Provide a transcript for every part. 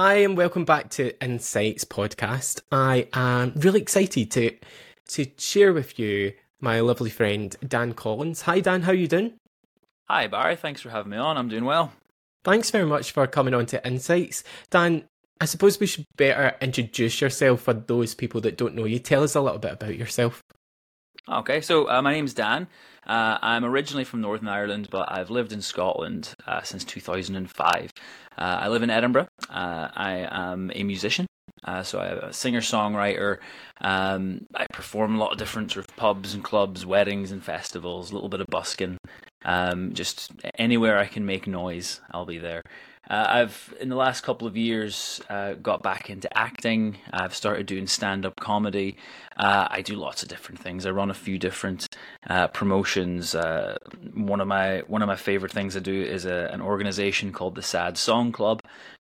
Hi, and welcome back to Insights podcast. I am really excited to to share with you my lovely friend Dan Collins. Hi, Dan. How you doing? Hi, Barry. Thanks for having me on. I'm doing well. Thanks very much for coming on to Insights, Dan. I suppose we should better introduce yourself for those people that don't know you. Tell us a little bit about yourself. Okay, so uh, my name's Dan. Uh, I'm originally from Northern Ireland, but I've lived in Scotland uh, since 2005. Uh, I live in Edinburgh. Uh, I am a musician, uh, so I'm a singer songwriter. Um, I perform a lot of different sort of pubs and clubs, weddings and festivals, a little bit of busking. Um, just anywhere I can make noise, I'll be there. Uh, I've in the last couple of years uh, got back into acting. I've started doing stand-up comedy. Uh, I do lots of different things. I run a few different uh, promotions. Uh, one of my one of my favorite things I do is a, an organization called the Sad Song Club,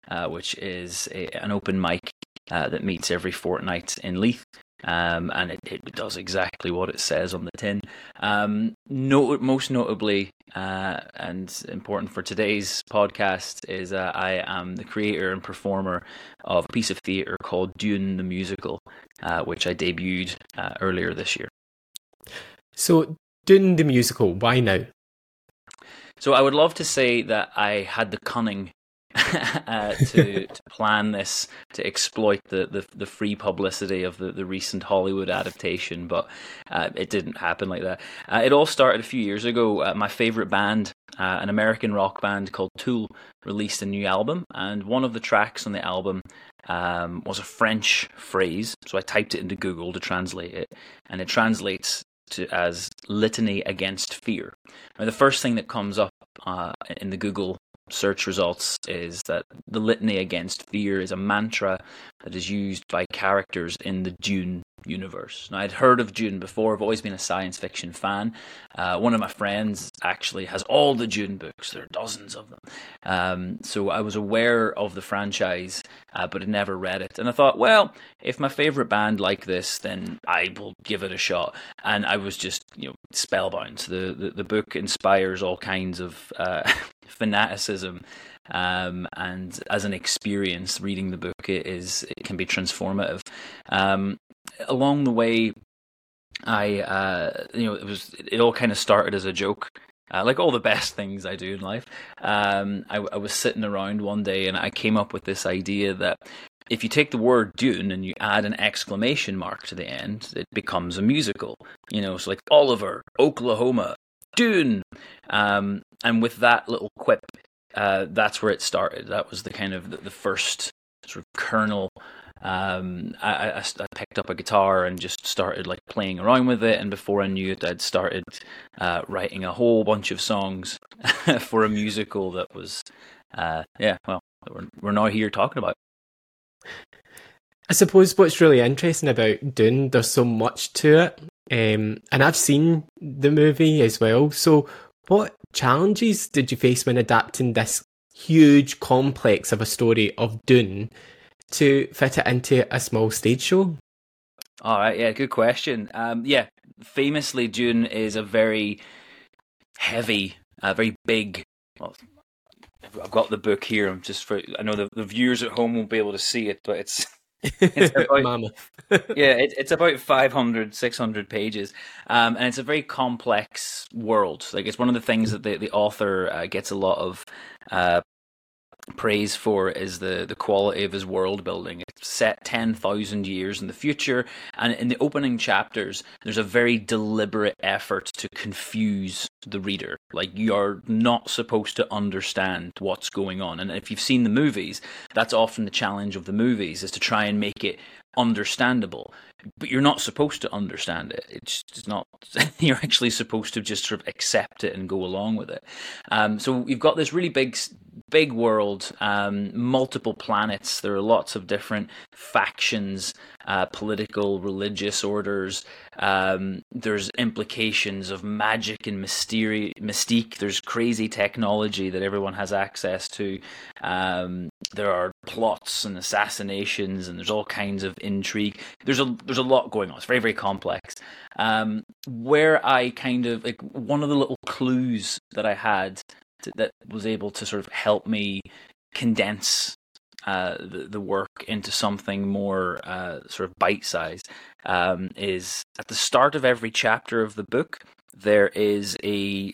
uh, which is a, an open mic that meets every fortnight in Leith. Um, and it, it, does exactly what it says on the tin. Um, most notably, uh, and important for today's podcast, is uh, I am the creator and performer of a piece of theatre called Dune the Musical, uh, which I debuted uh, earlier this year. So, Dune the Musical, why now? So, I would love to say that I had the cunning uh, to, to plan this to exploit the, the, the, free publicity of the, the recent Hollywood adaptation, but uh, it didn't happen like that. Uh, it all started a few years ago. Uh, my favorite band, uh, an American rock band called Tool, released a new album, and one of the tracks on the album um, was a French phrase. So I typed it into Google to translate it, and it translates to, as litany against fear. Now, the first thing that comes up uh, in the Google search results is that the litany against fear is a mantra that is used by characters in the Dune universe. Now, I'd heard of Dune before. I've always been a science fiction fan. Uh, one of my friends actually has all the Dune books. There are dozens of them. Um, so I was aware of the franchise, uh, but had never read it. And I thought, well, if my favorite band like this, then I will give it a shot. And I was just, you know, spellbound. The the, the book inspires all kinds of uh, fanaticism. Um, and as an experience, reading the book it is it can be transformative. Um, along the way, I uh, you know it was it all kind of started as a joke. Uh, like all the best things I do in life, um, I, I was sitting around one day and I came up with this idea that if you take the word Dune and you add an exclamation mark to the end, it becomes a musical. You know, so like Oliver, Oklahoma, Dune. Um, and with that little quip, uh, that's where it started. That was the kind of the, the first sort of kernel um, I, I, I, picked up a guitar and just started like playing around with it. And before I knew it, I'd started uh, writing a whole bunch of songs for a musical that was, uh, yeah, well, we're, we're now here talking about. I suppose what's really interesting about Dune, there's so much to it. Um, and I've seen the movie as well. So, what challenges did you face when adapting this huge complex of a story of Dune to fit it into a small stage show? All right, yeah, good question. Um, yeah, famously, Dune is a very heavy, uh, very big. Well, I've got the book here. I'm just for. I know the, the viewers at home won't be able to see it, but it's. It's about, yeah, it, it's about 500, 600 pages, um, and it's a very complex world. Like it's one of the things that the the author uh, gets a lot of uh, praise for is the, the quality of his world building. It's set 10,000 years in the future, and in the opening chapters, there's a very deliberate effort to confuse the reader. Like, you're not supposed to understand what's going on. And if you've seen the movies, that's often the challenge of the movies, is to try and make it understandable but you're not supposed to understand it. It's just not. You're actually supposed to just sort of accept it and go along with it. Um, so you've got this really big, big world, um, multiple planets. There are lots of different factions, uh, political, religious orders. Um, there's implications of magic and mystery, mystique. There's crazy technology that everyone has access to. Um, there are plots and assassinations, and there's all kinds of intrigue. There's a there's a lot going on. It's very very complex. Um, where I kind of like one of the little clues that I had to, that was able to sort of help me condense uh, the, the work into something more uh, sort of bite sized um, is at the start of every chapter of the book, there is a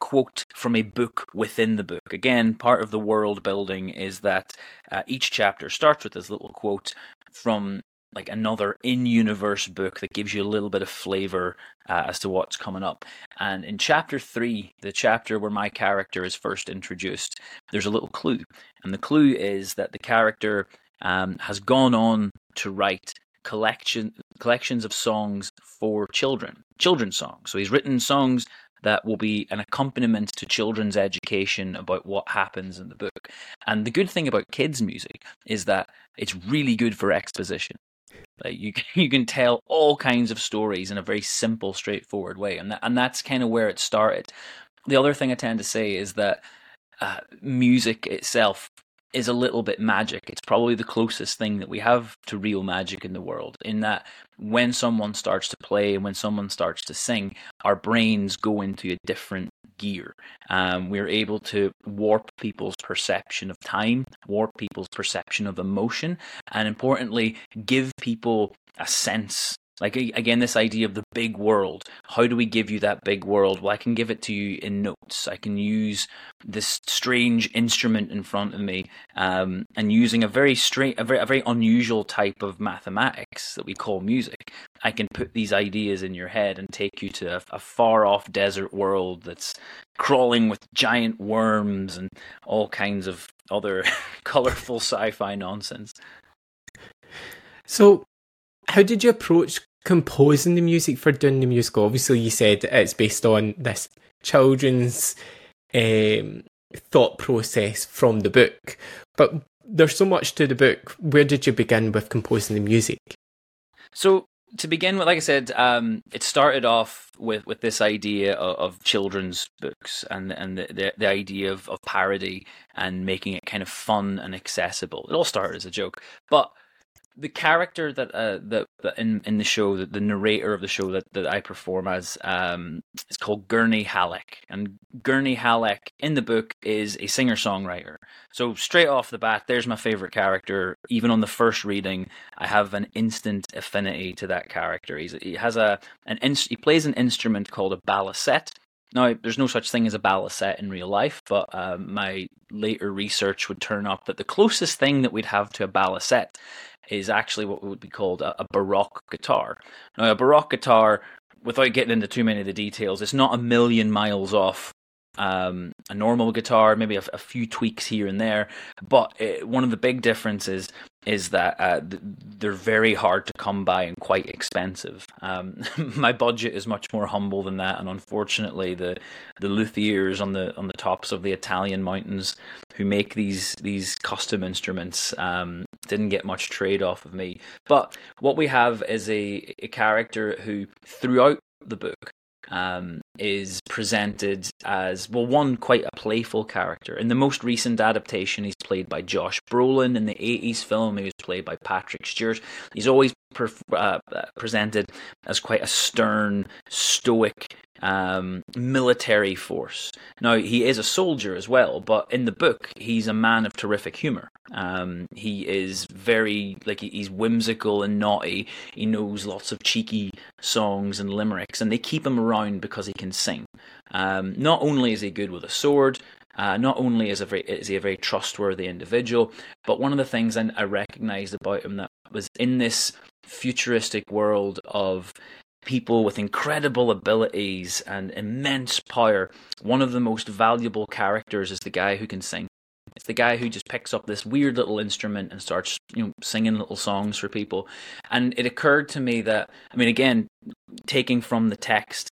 quote from a book within the book. Again, part of the world building is that uh, each chapter starts with this little quote from like another in-universe book that gives you a little bit of flavor uh, as to what's coming up. And in chapter three, the chapter where my character is first introduced, there's a little clue, and the clue is that the character um, has gone on to write collection collections of songs for children, children's songs. So he's written songs that will be an accompaniment to children's education about what happens in the book. And the good thing about kids' music is that it's really good for exposition. Like you, you can tell all kinds of stories in a very simple, straightforward way, and that, and that's kind of where it started. The other thing I tend to say is that uh, music itself is a little bit magic. It's probably the closest thing that we have to real magic in the world, in that when someone starts to play and when someone starts to sing, our brains go into a different gear. Um, we're able to warp people's perception of time, warp people's perception of emotion, and importantly, give people a sense like again, this idea of the big world. How do we give you that big world? Well, I can give it to you in notes. I can use this strange instrument in front of me, um, and using a very straight, a very, a very unusual type of mathematics that we call music. I can put these ideas in your head and take you to a, a far off desert world that's crawling with giant worms and all kinds of other colorful sci-fi nonsense. So how did you approach composing the music for Dune the musical? Obviously, you said it's based on this children's um, thought process from the book, but there's so much to the book. Where did you begin with composing the music? So to begin with, like I said, um, it started off with, with this idea of, of children's books and and the, the, the, idea of, of parody and making it kind of fun and accessible. It all started as a joke, but the character that uh that, that in in the show that the narrator of the show that, that I perform as um is called Gurney Halleck. And Gurney Halleck in the book is a singer songwriter so straight off the bat there's my favorite character. Even on the first reading I have an instant affinity to that character. He's, he has a an he plays an instrument called a baliset now, there's no such thing as a baliset in real life, but um, my later research would turn up that the closest thing that we'd have to a baliset is actually what would be called a, a baroque guitar. Now, a baroque guitar, without getting into too many of the details, it's not a million miles off um, a normal guitar, maybe a, a, few tweaks here and there. But it, one of the big differences is that uh, they're very hard to come by and quite expensive. Um, my budget is much more humble than that, and unfortunately, the the luthiers on the on the tops of the Italian mountains who make these these custom instruments um, didn't get much trade off of me. But what we have is a, a character who, throughout the book, um, is presented as well one quite a playful character. In the most recent adaptation, he's played by Josh Brolin. In the '80s film, he was played by Patrick Stewart. He's always uh, presented as quite a stern, stoic um, military force. Now, he is a soldier as well, but in the book, he's a man of terrific humor. Um, he is very, like, he's whimsical and naughty. He knows lots of cheeky songs and limericks, and they keep him around because he can sing. Um, not only is he good with a sword, uh, not only is, a very, is he a very trustworthy individual, but one of the things I, I recognized about him that was in this futuristic world of people with incredible abilities and immense power. One of the most valuable characters is the guy who can sing. It's the guy who just picks up this weird little instrument and starts, you know, singing little songs for people. And it occurred to me that, I mean, again, taking from the text,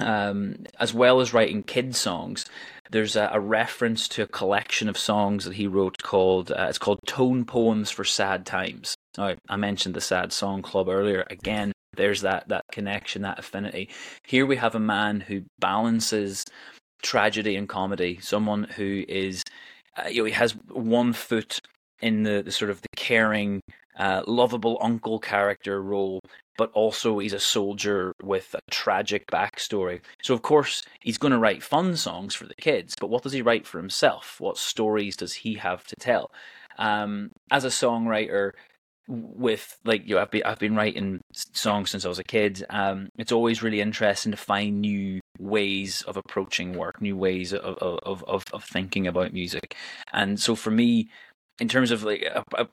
um, as well as writing kid songs, there's a, a, reference to a collection of songs that he wrote called uh, it's called Tone Poems for Sad Times. Now, I mentioned the Sad Song Club earlier. Again, there's that that connection, that affinity. Here we have a man who balances tragedy and comedy. Someone who is, uh, you know, he has one foot in the, the sort of the caring, uh, lovable uncle character role, but also he's a soldier with a tragic backstory. So, of course, he's going to write fun songs for the kids, but what does he write for himself? What stories does he have to tell? um, as a songwriter, with like you know, I've been I've been writing songs since I was a kid. Um, it's always really interesting to find new ways of approaching work, new ways of of of, of thinking about music, and so for me. In terms of like uh, uh,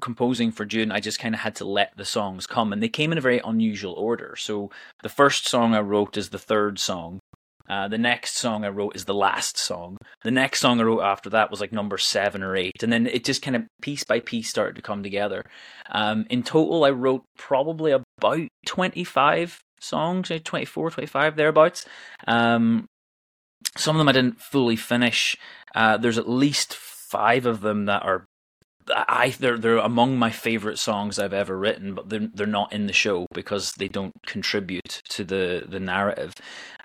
composing for Dune, I just kind of had to let the songs come, and they came in a very unusual order. So the first song I wrote is the third song, uh, the next song I wrote is the last song. The next song I wrote after that was like number seven or eight. And then it just kind of piece by piece started to come together. Um, in total, I wrote probably about 25 songs, 24, 25 thereabouts. Um, some of them I didn't fully finish. Uh, there's at least five of them that are I they're they're among my favorite songs I've ever written, but they're they're not in the show because they don't contribute to the the narrative.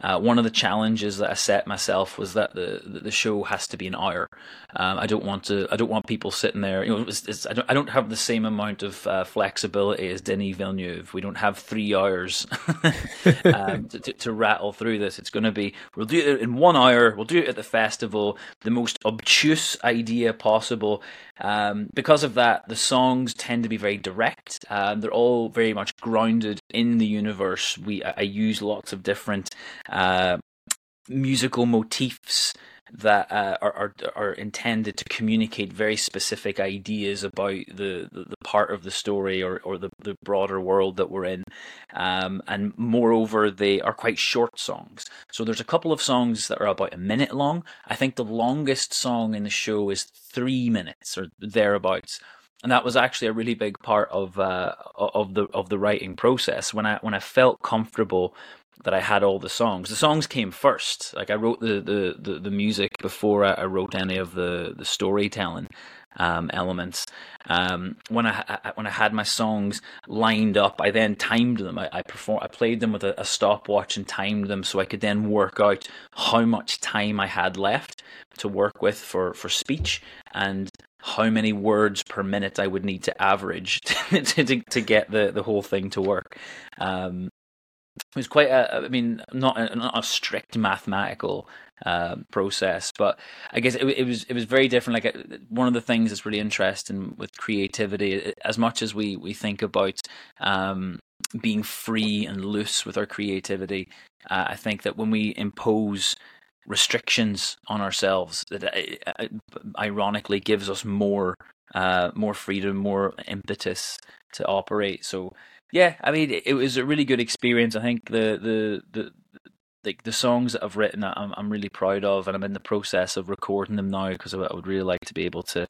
Uh, one of the challenges that I set myself was that the the show has to be an hour. Um, I don't want to I don't want people sitting there. You know, it's, it's, I don't I don't have the same amount of uh, flexibility as Denis Villeneuve. We don't have three hours um, to, to, to rattle through this. It's going to be we'll do it in one hour. We'll do it at the festival. The most obtuse idea possible. Um, because of that, the songs tend to be very direct. Um, they're all very much grounded in the universe. We I use lots of different uh, musical motifs that uh, are, are are intended to communicate very specific ideas about the, the, the, part of the story or, or the, the broader world that we're in. Um, and moreover, they are quite short songs. So there's a couple of songs that are about a minute long. I think the longest song in the show is three minutes or thereabouts and that was actually a really big part of uh, of the of the writing process when I when I felt comfortable that I had all the songs. The songs came first. Like I wrote the the, the, the music before I, wrote any of the the storytelling um, elements. Um, when I, I, when I had my songs lined up, I then timed them. I, I perform I played them with a, a, stopwatch and timed them so I could then work out how much time I had left to work with for for speech and how many words per minute I would need to average to, to, to get the, the whole thing to work. Um, it was quite a, I mean, not a, not a strict mathematical uh, process, but I guess it, it, was it was very different. Like uh, one of the things that's really interesting with creativity, as much as we we think about um, being free and loose with our creativity, uh, I think that when we impose restrictions on ourselves, that uh, uh ironically gives us more uh, more freedom, more impetus to operate. So yeah, I mean, it, was a really good experience. I think the the the like the songs that I've written, I'm I'm really proud of, and I'm in the process of recording them now because I would really like to be able to,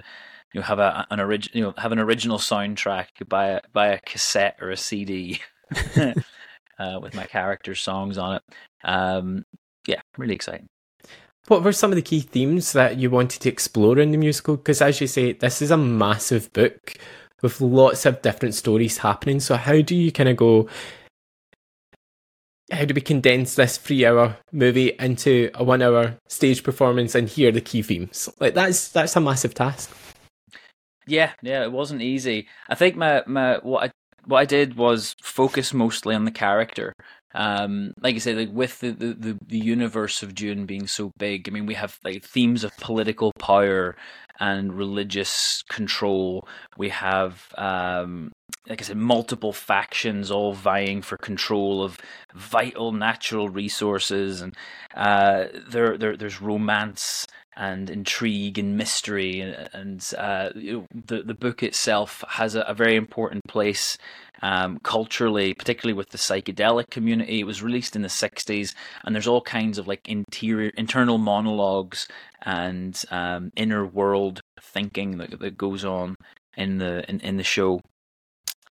you know, have a an original, you know, have an original soundtrack, buy a buy a cassette or a CD, uh, with my characters' songs on it. Um, yeah, really exciting. What were some of the key themes that you wanted to explore in the musical? Because as you say, this is a massive book with lots of different stories happening. So how do you kind of go? How do we condense this three-hour movie into a one-hour stage performance and hear the key themes? Like that's that's a massive task. Yeah, yeah, it wasn't easy. I think my my what I what I did was focus mostly on the character. Um, like I said, like with the, the, the universe of Dune being so big, I mean, we have like themes of political power and religious control. We have, um, like I said, multiple factions all vying for control of vital natural resources, and uh, there, there there's romance and intrigue and mystery, and, and uh, the the book itself has a, a very important place um, culturally, particularly with the psychedelic community. It was released in the 60s, and there's all kinds of like interior, internal monologues and um, inner world thinking that, that goes on in the in, in the show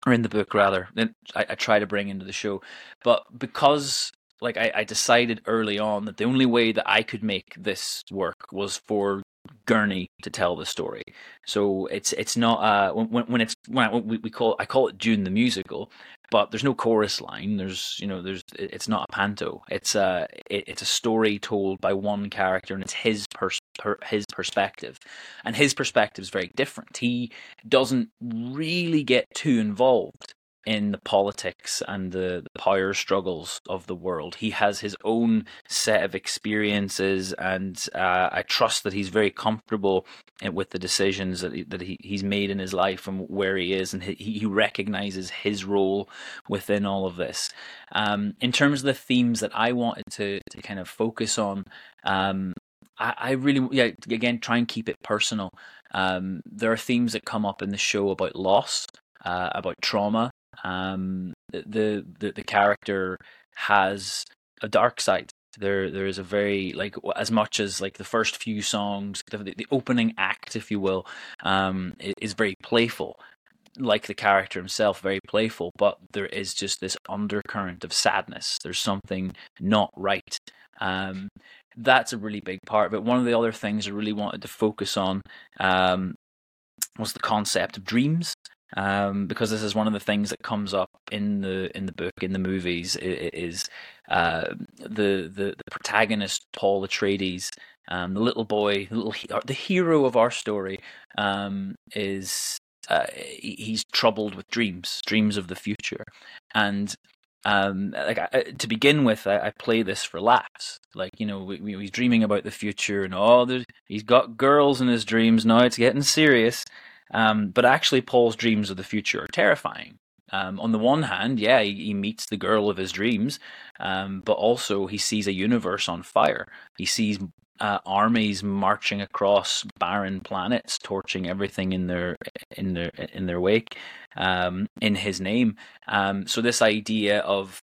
or in the book rather. I, I try to bring into the show, but because like I, I decided early on that the only way that I could make this work was for Gurney to tell the story. So it's it's not uh when when it's when, I, we, we call I call it Dune the musical, but there's no chorus line. There's you know there's it's not a panto. It's a it, it's a story told by one character and it's his pers- per, his perspective, and his perspective is very different. He doesn't really get too involved in the politics and the, the, power struggles of the world. He has his own set of experiences, and uh, I trust that he's very comfortable with the decisions that, he, that he, he's made in his life and where he is, and he, he recognizes his role within all of this. Um, in terms of the themes that I wanted to, to kind of focus on, um, I, I really, yeah, again, try and keep it personal. Um, there are themes that come up in the show about loss, uh, about trauma, um, the, the the character has a dark side. There there is a very like as much as like the first few songs, the, the opening act, if you will, um, is very playful like the character himself, very playful, but there is just this undercurrent of sadness. There's something not right. Um, that's a really big part of it. One of the other things I really wanted to focus on um, was the concept of dreams um, because this is one of the things that comes up in the in the book in the movies is uh, the, the the protagonist Paul Atreides, um, the little boy, the, little, the hero of our story, um, is uh, he's troubled with dreams, dreams of the future, and um, like I, to begin with, I, I, play this for laughs. Like you know, we, we, he's dreaming about the future, and oh, he's got girls in his dreams. Now it's getting serious. Um, but actually, Paul's dreams of the future are terrifying. Um, on the one hand, yeah, he, he, meets the girl of his dreams, um, but also he sees a universe on fire. He sees uh, armies marching across barren planets, torching everything in their in their in their wake, um, in his name. Um, so this idea of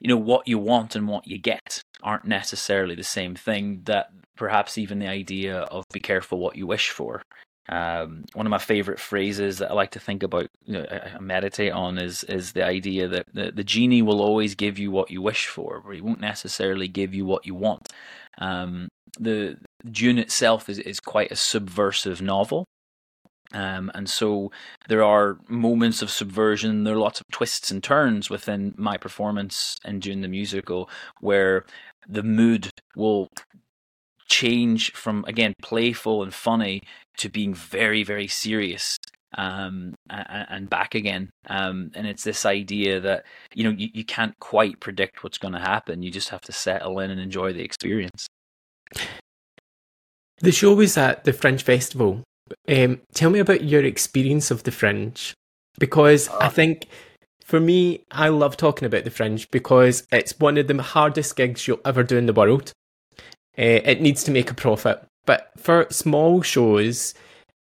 you know what you want and what you get aren't necessarily the same thing. That perhaps even the idea of be careful what you wish for um, one of my favorite phrases that I like to think about, you know, I meditate on, is is the idea that the, the genie will always give you what you wish for, but he won't necessarily give you what you want. Um, the Dune itself is is quite a subversive novel. Um, and so there are moments of subversion. There are lots of twists and turns within my performance in Dune the musical, where the mood will change from again playful and funny to being very very serious um, and, and, back again. Um, and it's this idea that you know you, you can't quite predict what's going to happen. You just have to settle in and enjoy the experience. The show was at the Fringe Festival. Um, tell me about your experience of the Fringe, because I uh. think for me, I love talking about the Fringe because it's one of the hardest gigs you'll ever do in the world. Uh, it needs to make a profit. But for small shows,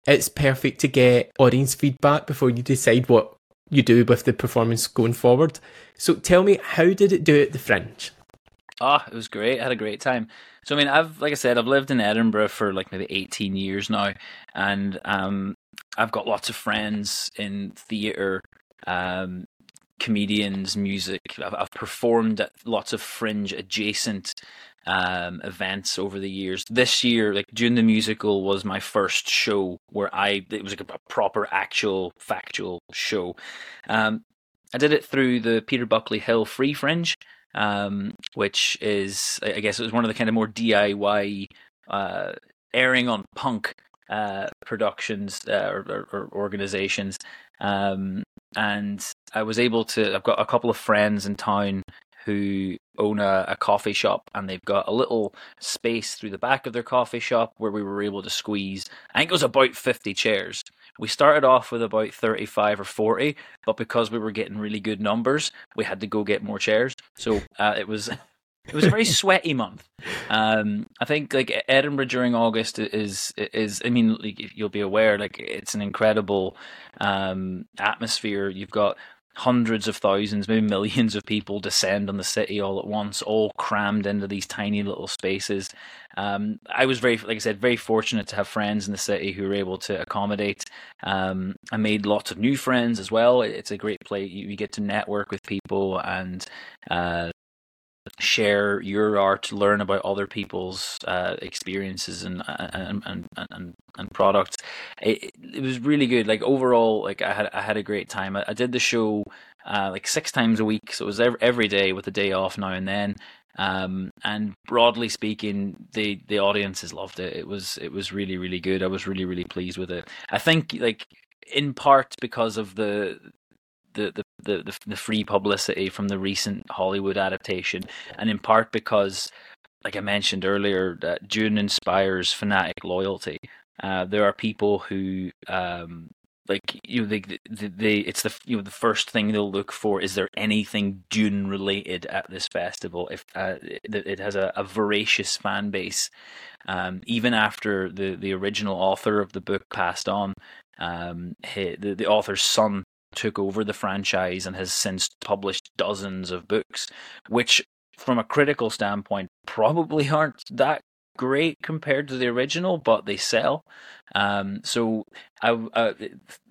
it's perfect to get audience feedback before you decide what you do with the performance going forward. So tell me, how did it do at the Fringe? Oh, it was great. I had a great time. So I mean, I've like I said, I've lived in Edinburgh for like maybe eighteen years now, and um, I've got lots of friends in theatre, um, comedians, music. I've, I've performed at lots of fringe adjacent um, events over the years. This year, like Dune the Musical was my first show where I it was like a proper, actual, factual show. Um, I did it through the Peter Buckley Hill Free Fringe, um, which is I guess it was one of the kind of more DIY uh, airing on punk uh, productions uh, or, or, organizations. Um, and I was able to. I've got a couple of friends in town who own a, a, coffee shop and they've got a little space through the back of their coffee shop where we were able to squeeze i think it was about 50 chairs. We started off with about 35 or 40 but because we were getting really good numbers we had to go get more chairs. So uh, it was it was a very sweaty month. Um, i think like edinburgh during august is is i mean you'll be aware like it's an incredible um, atmosphere. You've got hundreds of thousands, maybe millions of people descend on the city all at once, all crammed into these tiny little spaces. Um, I was very, like I said, very fortunate to have friends in the city who were able to accommodate. Um, I made lots of new friends as well. It's a great place. You, you get to network with people and uh, share your art, learn about other people's uh, experiences and and, and and and products. It, it was really good. Like overall, like I had I had a great time. I, I did the show uh, like six times a week, so it was every, every day with a day off now and then. Um, and broadly speaking, the the audiences loved it. It was it was really really good. I was really really pleased with it. I think like in part because of the the, the, the, the free publicity from the recent Hollywood adaptation, and in part because, like I mentioned earlier, that Dune inspires fanatic loyalty. Uh, there are people who um, like you know, they, they, they, it's the you know the first thing they'll look for is there anything Dune related at this festival? If uh, it, it, has a, a, voracious fan base, um, even after the the original author of the book passed on, um, he, the the author's son took over the franchise and has since published dozens of books, which from a critical standpoint probably aren't that great compared to the original, but they sell. Um, so I,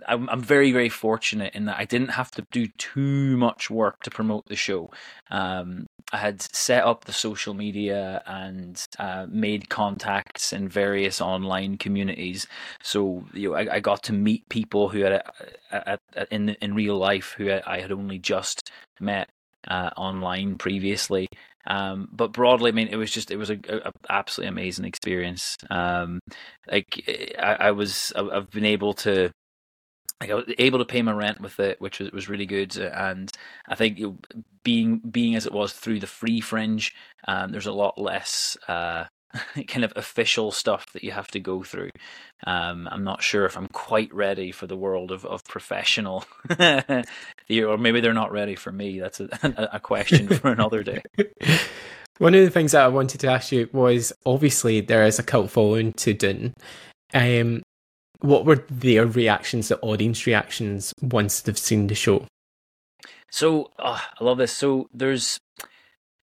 I'm, I'm very very fortunate in that I didn't have to do too much work to promote the show. Um, I had set up the social media and uh, made contacts in various online communities. So you know, I, I got to meet people who had uh, in in real life who I had only just met uh, online previously. Um, but broadly, I mean, it was just it was a, a absolutely amazing experience. Um, like I, I was, I've been able to I was able to pay my rent with it, which was was really good. And I think you know, being being as it was through the free fringe, um, there's a lot less uh, kind of official stuff that you have to go through. Um, I'm not sure if I'm quite ready for the world of, of professional or maybe they're not ready for me. That's a, a question for another day. One of the things that I wanted to ask you was obviously there is a cult following to Dune. Um, what were their reactions, the audience reactions, once they've seen the show? So oh, I love this. So there's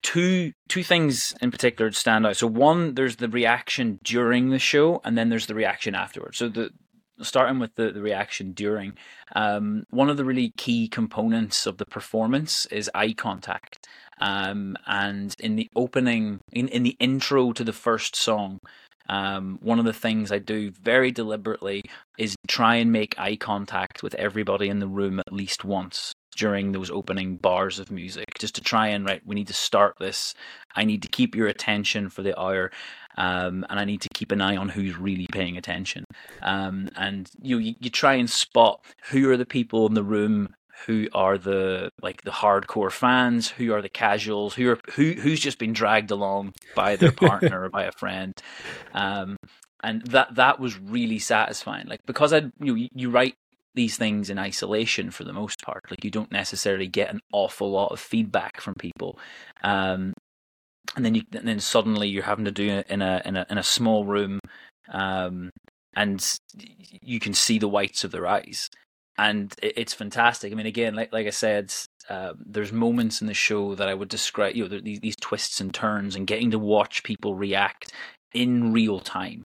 two two things in particular stand out. So one, there's the reaction during the show, and then there's the reaction afterwards. So the starting with the, the reaction during, um, one of the really key components of the performance is eye contact. Um, and in the opening, in, in the intro to the first song, um, one of the things I do very deliberately is try and make eye contact with everybody in the room at least once during those opening bars of music just to try and right we need to start this. I need to keep your attention for the hour um, and i need to keep an eye on who's really paying attention. Um, and you, you you try and spot who are the people in the room who are the like the hardcore fans who are the casuals who are who who's just been dragged along by their partner or by a friend. Um, and that that was really satisfying. Like because i you know, you write these things in isolation for the most part. Like you don't necessarily get an awful lot of feedback from people, um, and then you and then suddenly you're having to do it in a in a in a small room, um, and you can see the whites of their eyes, and it, it's fantastic. I mean, again, like like I said. Uh, there's moments in the show that I would describe, you know, these, these twists and turns, and getting to watch people react in real time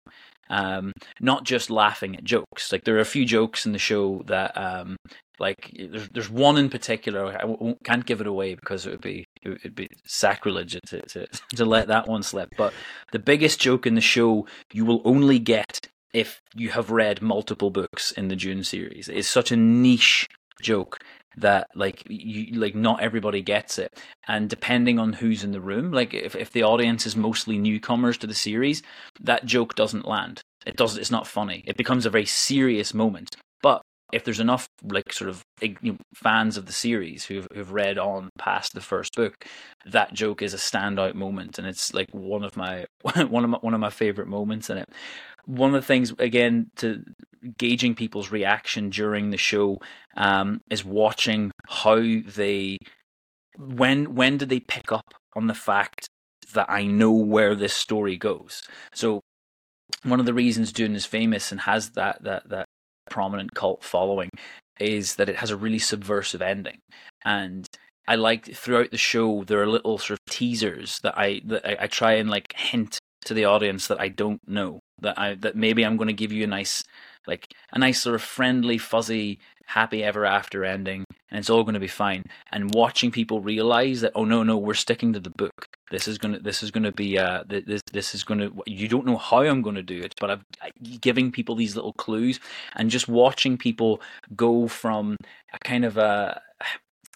um, not just laughing at jokes. Like there are a few jokes in the show that, um, like there's there's one in particular. I can't give it away because it would be it would be sacrilege to, to to let that one slip. But the biggest joke in the show you will only get if you have read multiple books in the Dune series. It's such a niche joke that like you like not everybody gets it. And depending on who's in the room like if, if the audience is mostly newcomers to the series that joke doesn't land. It does it's not funny. It becomes a very serious moment. But if there's enough like sort of you know, fans of the series who've who've read on past the first book, that joke is a standout moment, and it's like one of my one of my one of my favorite moments in it. One of the things again to gauging people's reaction during the show um, is watching how they when when did they pick up on the fact that I know where this story goes. So one of the reasons Dune is famous and has that that that prominent cult following is that it has a really subversive ending and I like throughout the show there are little sort of teasers that I that I, I try and like hint to the audience that I don't know that I that maybe I'm going to give you a nice like a nice sort of friendly fuzzy happy ever after ending and it's all going to be fine. And watching people realize that oh no no we're sticking to the book. This is going to this is to be uh this this is to you don't know how I'm going to do it but I'm giving people these little clues and just watching people go from a kind of a,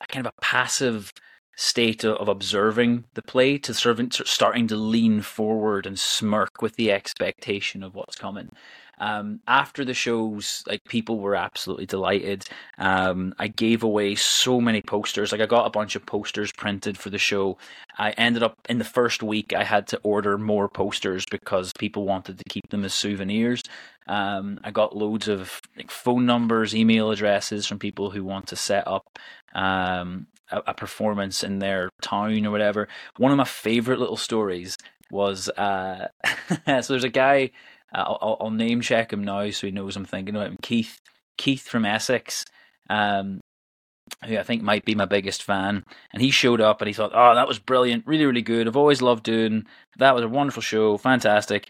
a kind of a passive state of observing the play to servant starting to lean forward and smirk with the expectation of what's coming. Um, after the shows, like people were absolutely delighted. Um, I gave away so many posters. Like I got a bunch of posters printed for the show. I ended up in the first week I had to order more posters because people wanted to keep them as souvenirs. Um, I got loads of like, phone numbers, email addresses from people who want to set up um, a, a, performance in their town or whatever. One of my favorite little stories was uh, so there's a guy uh, I'll, I'll, name check him now so he knows I'm thinking about him. Keith, Keith from Essex, um, who I think might be my biggest fan, and he showed up and he thought, "Oh, that was brilliant, really, really good. I've always loved doing that. Was a wonderful show, fantastic."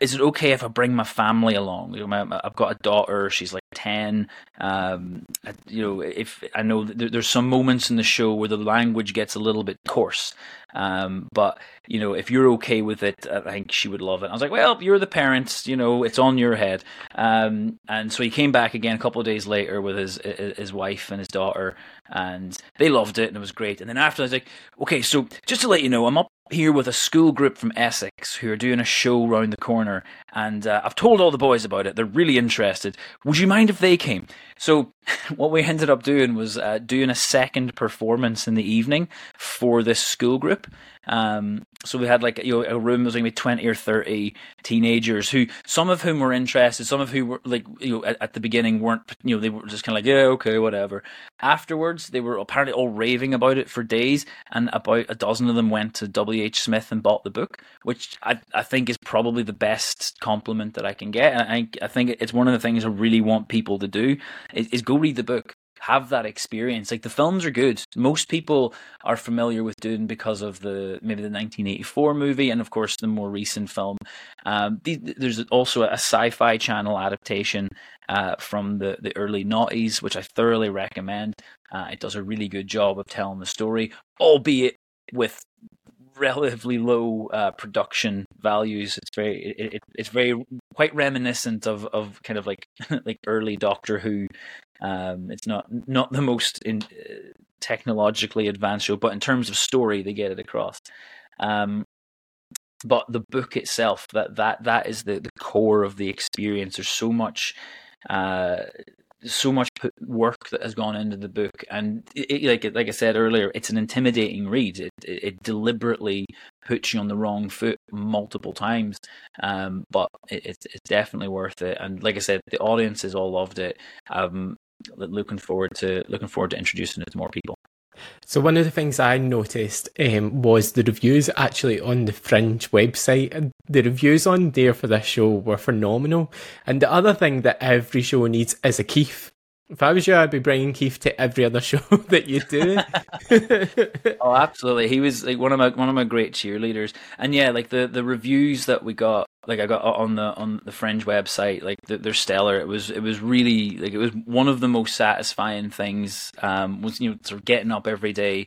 Is it okay if I bring my family along? You know, I've got a daughter; she's like ten. Um, you know, if I know there's some moments in the show where the language gets a little bit coarse, um, but you know, if you're okay with it, I think she would love it. I was like, well, you're the parents, you know, it's on your head. Um, and so he came back again a couple of days later with his his wife and his daughter, and they loved it and it was great. And then after, I was like, okay, so just to let you know, I'm up here with a school group from Essex who are doing a show round the corner, and uh, I've told all the boys about it. They're really interested. Would you mind if they came? So, what we ended up doing was uh, doing a second performance in the evening for this school group. Um, so we had like you know a room was maybe twenty or thirty teenagers who some of whom were interested, some of who were like you know at, at the beginning weren't you know they were just kind of like yeah okay whatever. Afterwards they were apparently all raving about it for days, and about a dozen of them went to W H Smith and bought the book, which I I think is probably the best compliment that I can get. And I I think it's one of the things I really want people to do is, is go read the book have that experience. Like the films are good. Most people are familiar with Dune because of the maybe the 1984 movie and of course the more recent film. Um, there's also a sci-fi channel adaptation uh, from the the early noughties, which I thoroughly recommend. Uh, it does a really good job of telling the story, albeit with relatively low uh, production values. It's very it, it, it's very quite reminiscent of, of kind of like like early Doctor Who. Um, it's not not the most in, uh, technologically advanced show, but in terms of story, they get it across. Um, but the book itself, that that that is the, the core of the experience. There's so much uh, so much work that has gone into the book, and it, like like I said earlier, it's an intimidating read. It, it, it deliberately puts you on the wrong foot multiple times, um, but it, it's it's definitely worth it. And like I said, the audiences all loved it. Um, looking forward to looking forward to introducing it to more people. So one of the things I noticed um, was the reviews actually on the Fringe website. The reviews on there for this show were phenomenal. And the other thing that every show needs is a Keith. If I was you, I'd be bringing Keith to every other show that you do. oh, absolutely. He was like one of my one of my great cheerleaders. And yeah, like the the reviews that we got like I got on the on the Fringe website, like they're stellar. It was it was really like it was one of the most satisfying things. Um, was you know sort of getting up every day,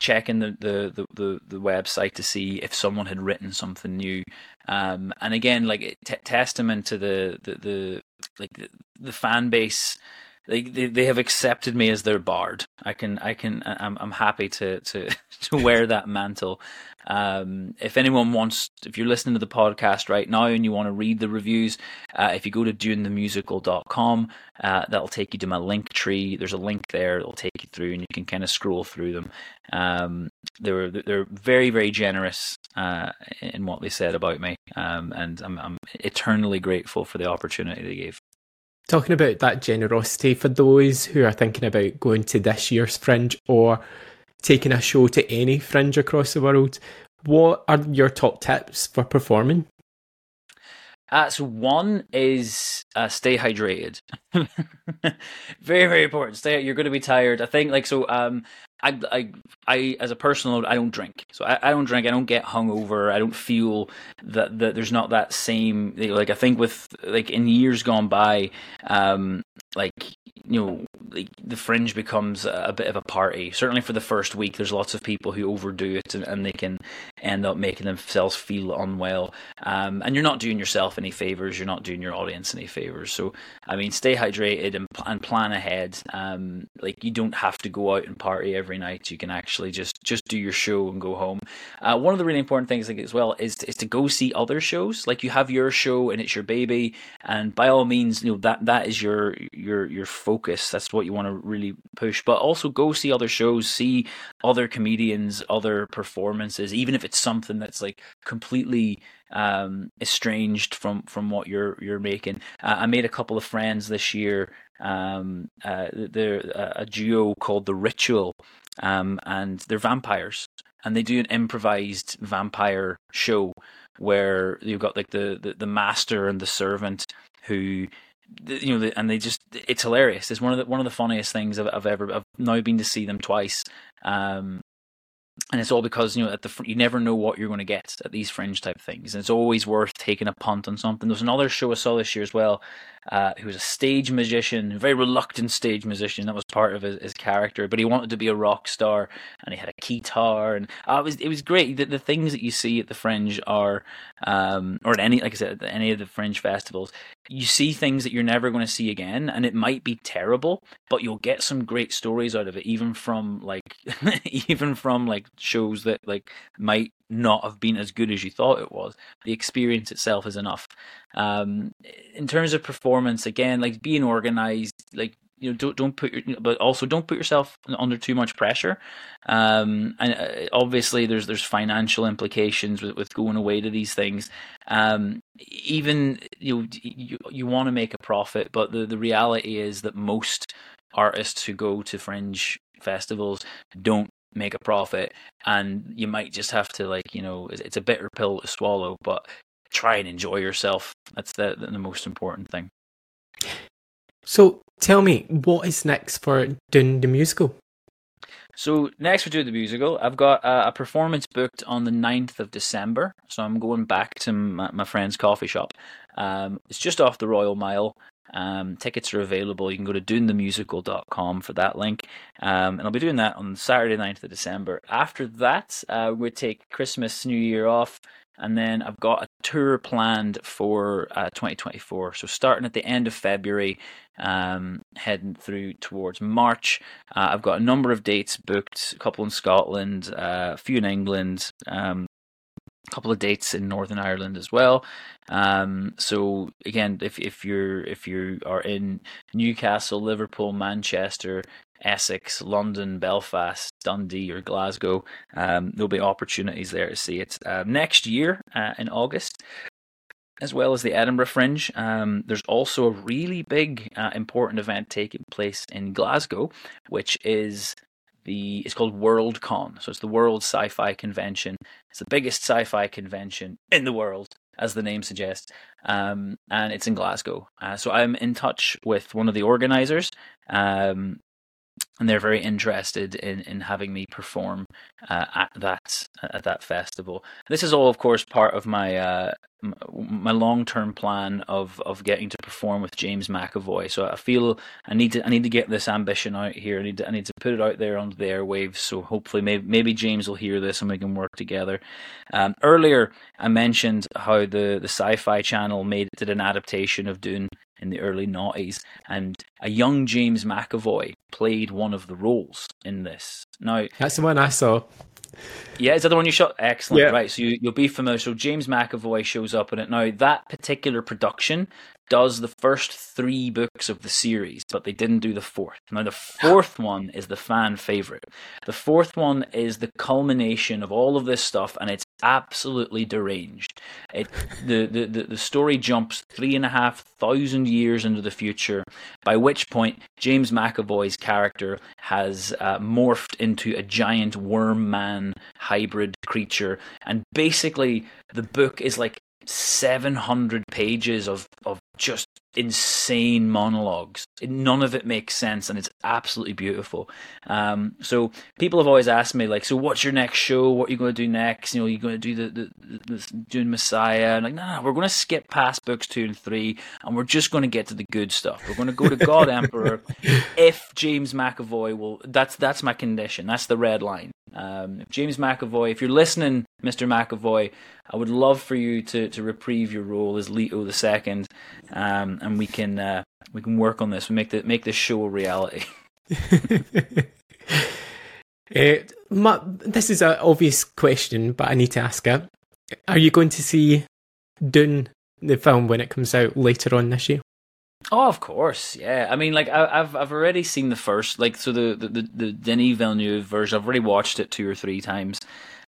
checking the the the the, the website to see if someone had written something new. Um, and again, like t- testament to the the the like the, the fan base they, they they have accepted me as their bard. I can I can I'm I'm happy to to to wear that mantle. Um, if anyone wants, if you're listening to the podcast right now and you want to read the reviews, uh, if you go to dunethemusical.com, uh, that'll take you to my link tree. There's a link there that'll take you through, and you can kind of scroll through them. Um, they're they're very very generous uh, in what they said about me, um, and I'm I'm eternally grateful for the opportunity they gave. Talking about that generosity for those who are thinking about going to this year's Fringe or taking a show to any Fringe across the world, what are your top tips for performing? Uh, so one is uh, stay hydrated. very very important. Stay. You're going to be tired. I think like so. Um, I, I, I, as a personal note, I don't drink. So I, I don't drink. I don't get hungover. I don't feel that, that there's not that same, like, I think with, like, in years gone by, um, like you know like the fringe becomes a, bit of a party. Certainly for the first week there's lots of people who overdo it and, and they can end up making themselves feel unwell. Um, and you're not doing yourself any favors. You're not doing your audience any favors. So i mean stay hydrated and, and plan ahead. Um, like you don't have to go out and party every night. You can actually just just do your show and go home. Uh, one of the really important things like as well is is to go see other shows. Like you have your show and it's your baby. And by all means you know that that is your your your focus. That's what you want to really push. But also go see other shows see other comedians other performances even if it's something that's like completely um, estranged from from what you're you're making. Uh, i made a couple of friends this year um, uh, they're uh, a duo called the ritual um, and they're vampires. And they do an improvised vampire show where you've got like the, the, the master and the servant who you know, and they just it's hilarious. It's one of the one of the funniest things I've, I've ever. I've now been to see them twice, um, and it's all because you know at the you never know what you're going to get at these fringe type things, and it's always worth taking a punt on something. There's another show I saw this year as well, uh, who was a stage musician, a very reluctant stage musician. That was part of his, his, character, but he wanted to be a rock star, and he had a guitar, and uh, it was it was great. The, the things that you see at the fringe are, um, or at any like I said, any of the fringe festivals, you see things that you're never going to see again and it might be terrible but you'll get some great stories out of it even from like even from like shows that like might not have been as good as you thought it was. The experience itself is enough. Um in terms of performance again like being organized like you know don't don't put your but also don't put yourself under too much pressure. Um and uh, obviously there's there's financial implications with, with going away to these things. Um even you know, you you want to make a profit but the the reality is that most artists who go to fringe festivals don't make a profit and you might just have to like you know it's a bitter pill to swallow but try and enjoy yourself that's the the most important thing so tell me, what is next for Dune the musical? So next for Dune the musical, I've got a, a, performance booked on the 9th of December. So I'm going back to my, my friend's coffee shop. Um, it's just off the Royal Mile. Um, tickets are available. You can go to dunethemusical.com for that link. Um, and I'll be doing that on Saturday, 9th of December. After that, uh, we take Christmas, New Year off. And then I've got a tour planned for uh, 2024. So starting at the end of February, um, heading through towards March. Uh, I've got a number of dates booked, a couple in Scotland, uh, a few in England, um, couple of dates in Northern Ireland as well. Um, so again, if if you're if you are in Newcastle, Liverpool, Manchester, Essex, London, Belfast, Dundee, or Glasgow, um, there'll be opportunities there to see it uh, next year uh, in August. As well as the Edinburgh Fringe, um, there's also a really big, uh, important event taking place in Glasgow, which is the it's called Worldcon. So it's the World Sci-Fi Convention. It's the biggest sci-fi convention in the world, as the name suggests, um, and it's in Glasgow. Uh, so I'm in touch with one of the organizers. Um, and they're very interested in, in having me perform uh, at that at that festival. This is all, of course, part of my uh, my long term plan of, of getting to perform with James McAvoy. So I feel I need to I need to get this ambition out here. I need to I need to put it out there onto the airwaves. So hopefully, maybe maybe James will hear this and we can work together. Um, earlier, I mentioned how the the Sci-Fi Channel made did an adaptation of Dune in the early noughties, and a young James McAvoy played one of the roles in this. Now that's the one I saw. Yeah, is that the one you shot? Excellent. Yeah. Right, so you, you'll be familiar. So James McAvoy shows up in it. Now, that particular production does the first three books of the series, but they didn't do the fourth. Now, the fourth one is the fan favorite. The fourth one is the culmination of all of this stuff, and it's absolutely deranged. It, the, the, the, the story jumps three and a half thousand years into the future, by which point James McAvoy's character has uh, morphed into a giant worm man hybrid creature. And basically, the book is like 700 pages of, of just insane monologues. None of it makes sense, and it's absolutely beautiful. Um, so people have always asked me, like, so what's your next show? What are you going to do next? You know, you're going to do the, the, the Dune Messiah? And like, no, nah, we're going to skip past books two and three, and we're just going to get to the good stuff. We're going to go to God Emperor. if James McAvoy will, that's that's my condition. That's the red line. Um, James McAvoy, if you're listening, Mr. McAvoy, I would love for you to, to reprieve your role as Leto the Second, um, and we can uh, we can work on this. We make the make this show a reality. uh, my, this is an obvious question, but I need to ask it. Are you going to see Dune the film when it comes out later on this year? Oh, of course, yeah. I mean, like I, have I've already seen the first, like so the the the, the Denis Villeneuve version. I've already watched it two or three times.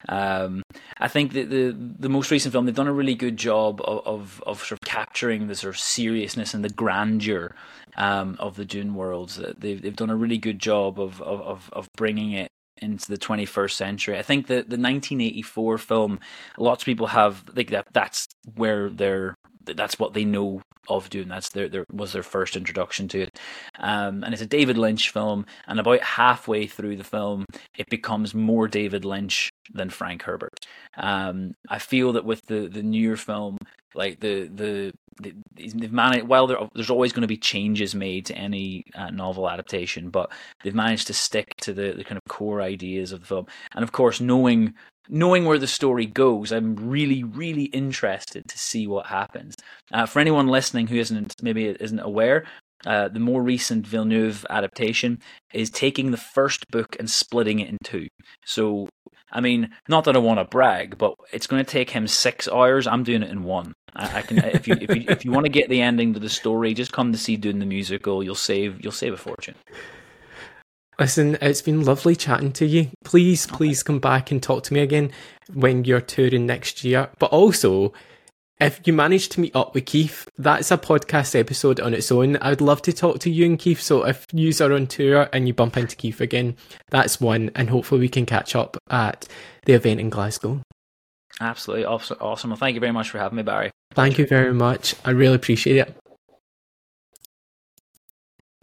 Um, I think that the the most recent film they've done a really good job of of, of sort of capturing the sort of seriousness and the grandeur um, of the Dune worlds. They've they've done a really good job of of of bringing it into the 21st century. I think that the 1984 film, lots of people have like that. That's where they're that's what they know of Dune. That's their, their was their first introduction to it. Um, and it's a David Lynch film, and about halfway through the film, it becomes more David Lynch than Frank Herbert. Um, I feel that with the the newer film, like the the, the they've managed. Well, there's always going to be changes made to any uh, novel adaptation, but they've managed to stick to the, the kind of core ideas of the film. And of course, knowing knowing where the story goes, I'm really, really interested to see what happens. Uh, for anyone listening who isn't maybe isn't aware, uh, the more recent Villeneuve adaptation is taking the first book and splitting it in two. So, I mean, not that I want to brag, but it's going to take him six hours. I'm Dune it in one. I, I can if you if you if you want to get the ending to the story, just come to see doing the musical. You'll save you'll save a fortune. Listen, it's been lovely chatting to you. Please, please come back and talk to me again when you're touring next year. But also, if you manage to meet up with Keith, that's a podcast episode on its own. I'd love to talk to you and Keith. So if you are on tour and you bump into Keith again, that's one. And hopefully we can catch up at the event in Glasgow. Absolutely awesome. Well, thank you very much for having me, Barry. Thank you very much. I really appreciate it.